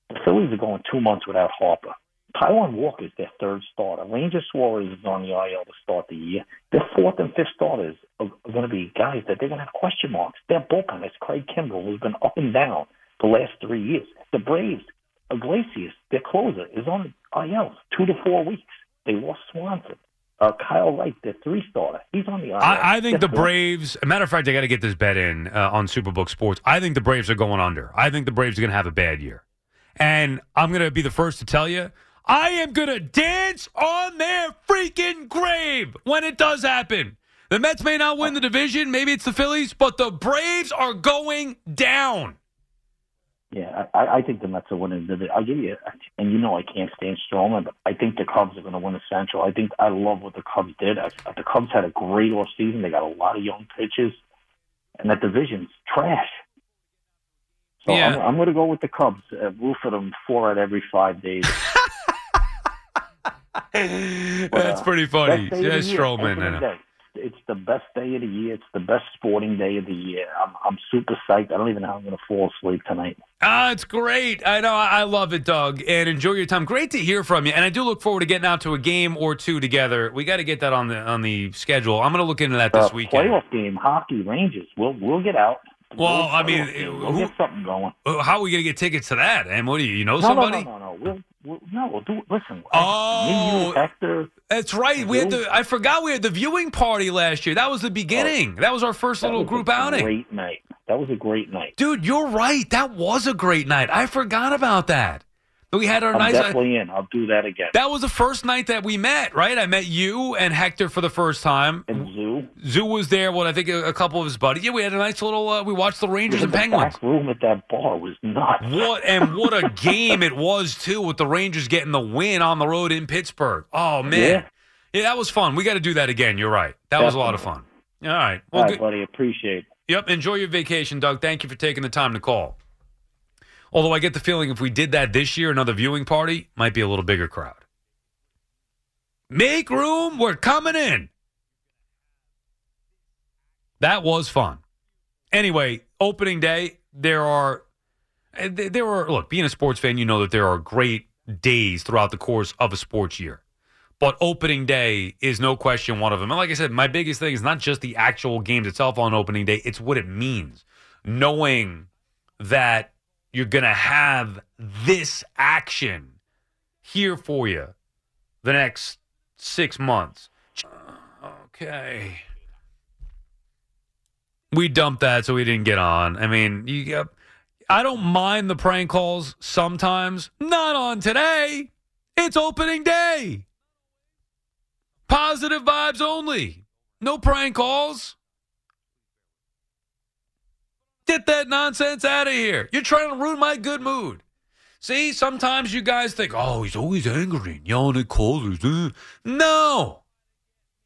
the Phillies are going two months without Harper. Taijuan Walker is their third starter. Ranger Suarez is on the IL to start the year. Their fourth and fifth starters are, are going to be guys that they're going to have question marks. Their bullpen is Craig Kimbrel, who's been up and down the last three years. The Braves, Iglesias, their closer, is on IL two to four weeks. They lost Swanson. Uh, Kyle Wright, their three starter, he's on the IL. I, I think the Braves. A matter of fact, I got to get this bet in uh, on Superbook Sports. I think the Braves are going under. I think the Braves are going to have a bad year, and I'm going to be the first to tell you. I am going to dance on their freaking grave when it does happen. The Mets may not win the division. Maybe it's the Phillies, but the Braves are going down. Yeah, I, I think the Mets are winning. The, I'll give you, and you know I can't stand Stroman, but I think the Cubs are going to win the Central. I think I love what the Cubs did. I, the Cubs had a great off season. They got a lot of young pitchers, and that division's trash. So Yeah. I'm, I'm going to go with the Cubs. Uh, root for them four out every five days. That's pretty funny. Best day of Yeah, Stroman. Opening I know. day. It's the best day of the year. It's the best sporting day of the year. I'm, I'm super psyched. I don't even know how I'm going to fall asleep tonight. Ah, it's great. I know. I love it, Doug. And enjoy your time. Great to hear from you. And I do look forward to getting out to a game or two together. We got to get that on the on the schedule. I'm going to look into that this uh, weekend. Playoff game, hockey, Rangers. We'll we'll get out. Well, We'll- I mean, we'll who- get something going. Uh, How are we going to get tickets to that? And what do you, you know No, somebody? no, no, no, no. We'll, we'll no, we'll do. Listen, Oh. you, Hector. That's right. We had the. I forgot we had the viewing party last year. That was the beginning. Oh. that was our first little group outing. Great night. That was a great night. Dude, you're right. That was a great night. I forgot about that. We had our I'm nice. uh, definitely in. I'll do that again. That was the first night that we met, right? I met you and Hector for the first time. And Zoo. Zoo was there. What I think a, a couple of his buddies. Yeah, we had a nice little. Uh, we watched the Rangers and the Penguins. back room at that bar was nuts. What and what a game it was too, with the Rangers getting the win on the road in Pittsburgh. Oh man, Yeah. yeah, that was fun. We got to do that again. You're right. That was a lot of fun. All right. Well, All good. buddy. Appreciate it. Yep. Enjoy your vacation, Doug. Thank you for taking the time to call. Although I get the feeling if we did that this year, another viewing party might be a little bigger crowd. Make room. We're coming in. That was fun. Anyway, opening day, there are eh, there are look, being a sports fan, you know that there are great days throughout the course of a sports year. But opening day is no question one of them. And like I said, my biggest thing is not just the actual games itself on opening day, it's what it means. Knowing that you're going to have this action here for you the next six months. Okay. We dumped that so we didn't get on. I mean, you I don't mind the prank calls sometimes. Not on today. It's opening day. Positive vibes only. No prank calls. Get that nonsense out of here. You're trying to ruin my good mood. See, sometimes you guys think, oh, he's always angry and yelling at callers. Uh. No,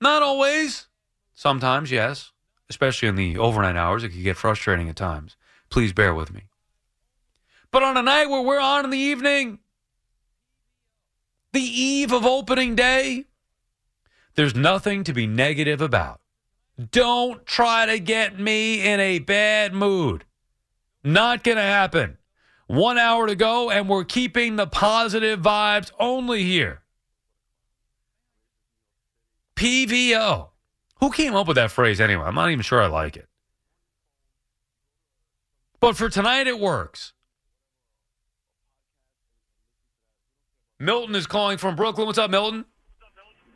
not always. Sometimes, yes, especially in the overnight hours. It can get frustrating at times. Please bear with me. But on a night where we're on in the evening, the eve of opening day, there's nothing to be negative about. Don't try to get me in a bad mood. Not going to happen. One hour to go, and we're keeping the positive vibes only here. PVO. Who came up with that phrase anyway? I'm not even sure I like it. But for tonight, it works. Milton is calling from Brooklyn. What's up, Milton?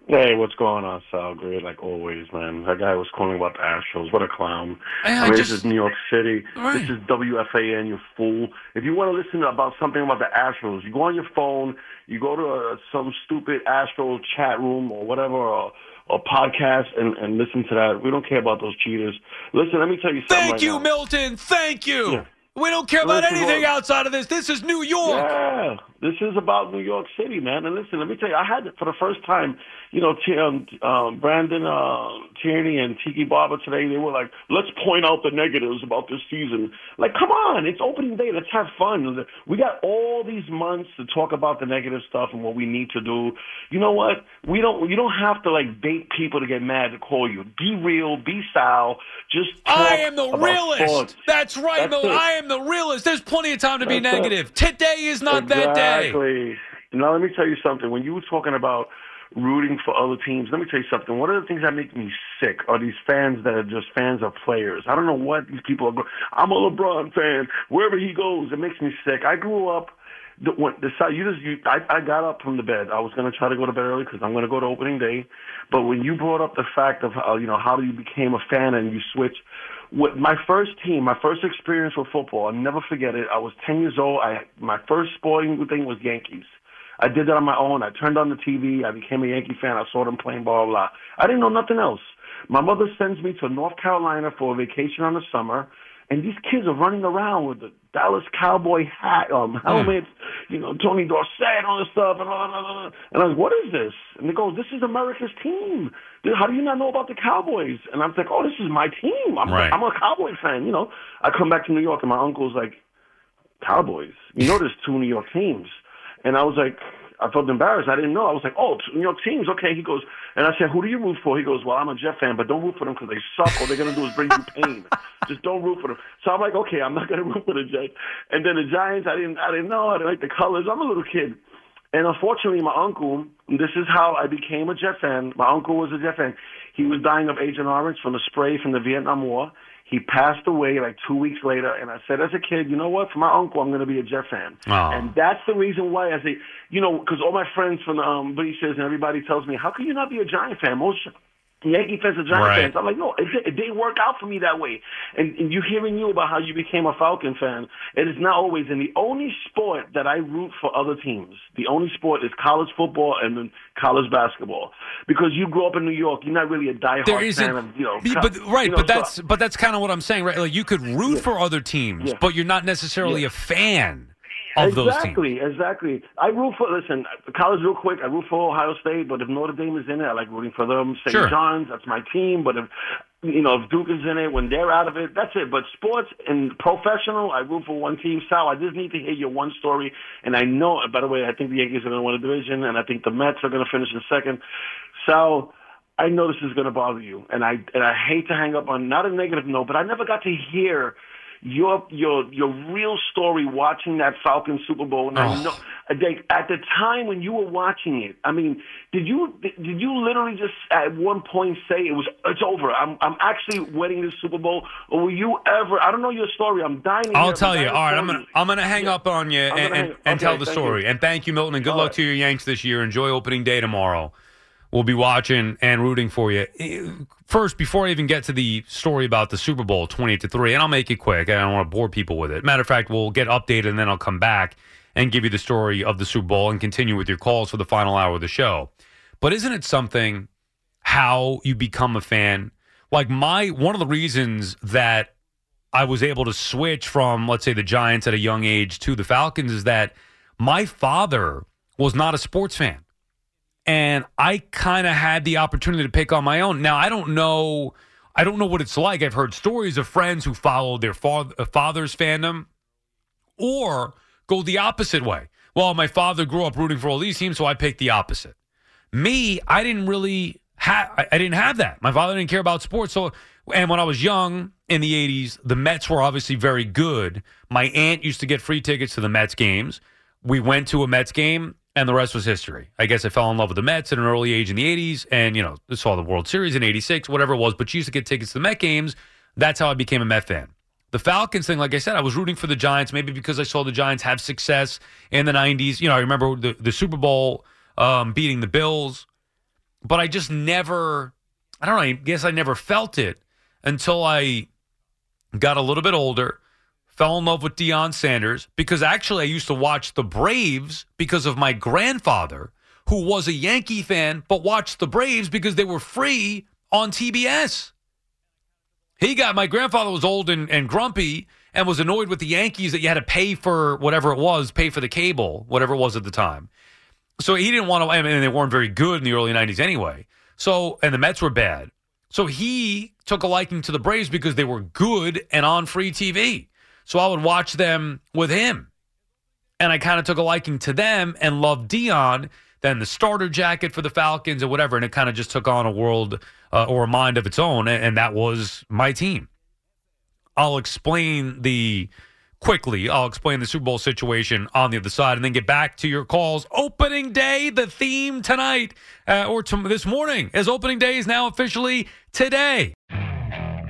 Hey, what's going on, Sal? Great, like always, man. That guy was calling about the Astros. What a clown. I- I mean, just- this is New York City. Right. This is WFAN, you fool. If you want to listen about something about the Astros, you go on your phone, you go to uh, some stupid Astro chat room or whatever, or, or podcast, and, and listen to that. We don't care about those cheaters. Listen, let me tell you something Thank right you, now. Milton. Thank you. Yeah. We don't care about anything outside of this. This is New York. Yeah, this is about New York City, man. And listen, let me tell you, I had it for the first time, you know, T- um, um, Brandon uh, Tierney and Tiki Barber today. They were like, "Let's point out the negatives about this season." Like, come on, it's opening day. Let's have fun. We got all these months to talk about the negative stuff and what we need to do. You know what? We don't. You don't have to like bait people to get mad to call you. Be real. Be Sal. Just talk I am the realist. sports. That's right, That's it. I am the realist. There's plenty of time to be That's it. negative. Today is not that day. Exactly. Now let me tell you something. When you were talking about rooting for other teams, let me tell you something. One of the things that make me sick are these fans that are just fans of players. I don't know what these people are. I'm a LeBron fan. Wherever he goes, it makes me sick. I grew up. The, when, the you just you, I, I got up from the bed. I was going to try to go to bed early because I'm going to go to opening day. But when you brought up the fact of how you know how you became a fan and you switched, what my first team, my first experience with football, I'll never forget it. I was 10 years old. I my first sporting thing was Yankees. I did that on my own. I turned on the TV. I became a Yankee fan. I saw them playing blah blah. blah. I didn't know nothing else. My mother sends me to North Carolina for a vacation on the summer, and these kids are running around with the Dallas Cowboy hat, um, helmets, you know, Tony Dorsett, all this stuff, and all, all, all, and I was, like, what is this? And they go, this is America's team. Dude, How do you not know about the Cowboys? And I'm like, oh, this is my team. I'm, Right. I'm a Cowboy fan. You know, I come back to New York, and my uncle's like, Cowboys. You know, there's two New York teams. And I was like, I felt embarrassed. I didn't know. I was like, oh, New York teams. Okay. He goes, and I said, who do you root for? He goes, well, I'm a Jet fan, but don't root for them because they suck. All they're going to do is bring you pain. Just don't root for them. So I'm like, okay, I'm not going to root for the Jets. And then the Giants, I didn't, I didn't know. I didn't like the colors. I'm a little kid. And unfortunately, my uncle, this is how I became a Jet fan. My uncle was a Jet fan. He was dying of Agent Orange from the spray from the Vietnam War. He passed away like two weeks later, and I said as a kid, you know what? For my uncle, I'm going to be a Jet fan. Oh. And that's the reason why I say, you know, because all my friends from the um, bleachers and everybody tells me, how can you not be a Giant fan? Most Yankee fans are Giant Right. fans. I'm like, no, it, it didn't work out for me that way. And, and you hearing you about how you became a Falcon fan, it is not always. And the only sport that I root for other teams, the only sport is college football and then college basketball. Because you grew up in New York, you're not really a diehard There isn't, fan of, you know, Yeah, co- but right, you know, but so- that's but that's kind of what I'm saying, right? Like you could root for other teams, Yeah. but you're not necessarily Yeah. a fan of those teams. exactly, exactly. I root for listen college real quick. I root for Ohio State, but if Notre Dame is in it, I like rooting for them. St. Sure. John's, that's my team. But if you know if Duke is in it, when they're out of it, that's it. But sports and professional, I root for one team. Sal, I just need to hear your one story. And I know, by the way, I think the Yankees are going to win the division, and I think the Mets are going to finish in second. Sal. I know this is going to bother you, and I and I hate to hang up on not a negative note, but I never got to hear your your your real story watching that Falcons Super Bowl. And I Oh. know like, at the time when you were watching it, I mean, did you did you literally just at one point say it was it's over? I'm I'm actually winning this Super Bowl, or were you ever? I don't know your story. I'm dying. I'll it. tell you. All right, I'm gonna I'm gonna hang up on you I'm and, and, hang- and okay, tell the story. you. And thank you, Milton, and good All luck right. to your Yanks this year. Enjoy opening day tomorrow. We'll be watching and rooting for you. Eh, First, before I even get to the story about the Super Bowl, twenty-eight to three, and I'll make it quick. I don't want to bore people with it. Matter of fact, we'll get updated and then I'll come back and give you the story of the Super Bowl and continue with your calls for the final hour of the show. But isn't it something how you become a fan? Like my one of the reasons that I was able to switch from, let's say, the Giants at a young age to the Falcons is that my father was not a sports fan. And I kind of had the opportunity to pick on my own. Now, I don't know. I don't know what it's like. I've heard stories of friends who follow their fa- uh, father's fandom or go the opposite way. Well, my father grew up rooting for all these teams, so I picked the opposite. Me, I didn't really have. I didn't have that. My father didn't care about sports. So, and when I was young in the '80s, the Mets were obviously very good. My aunt used to get free tickets to the Mets games. We went to a Mets game. And the rest was history. I guess I fell in love with the Mets at an early age in the 80s and, you know, saw the World Series in 86, whatever it was, but used to get tickets to the Met games. That's how I became a Met fan. The Falcons thing, like I said, I was rooting for the Giants, maybe because I saw the Giants have success in the 90s. You know, I remember the, the Super Bowl um, beating the Bills, but I just never, I don't know, I guess I never felt it until I got a little bit older fell in love with Deion Sanders because actually I used to watch the Braves because of my grandfather, who was a Yankee fan, but watched the Braves because they were free on TBS. He got my grandfather was old and, and grumpy and was annoyed with the Yankees that you had to pay for whatever it was, pay for the cable, whatever it was at the time. So he didn't want to, mean, they weren't very good in the early 90s anyway. So, and the Mets were bad. So he took a liking to the Braves because they were good and on free TV. So I would watch them with him. And I kind of took a liking to them and loved Deion, then the starter jacket for the Falcons and whatever. And it kind of just took on a world uh, or a mind of its own. And, that was my team. I'll explain the quickly. I'll explain the Super Bowl situation on the other side and then get back to your calls. Opening day, the theme tonight uh, or to, this morning, as opening day is now officially today.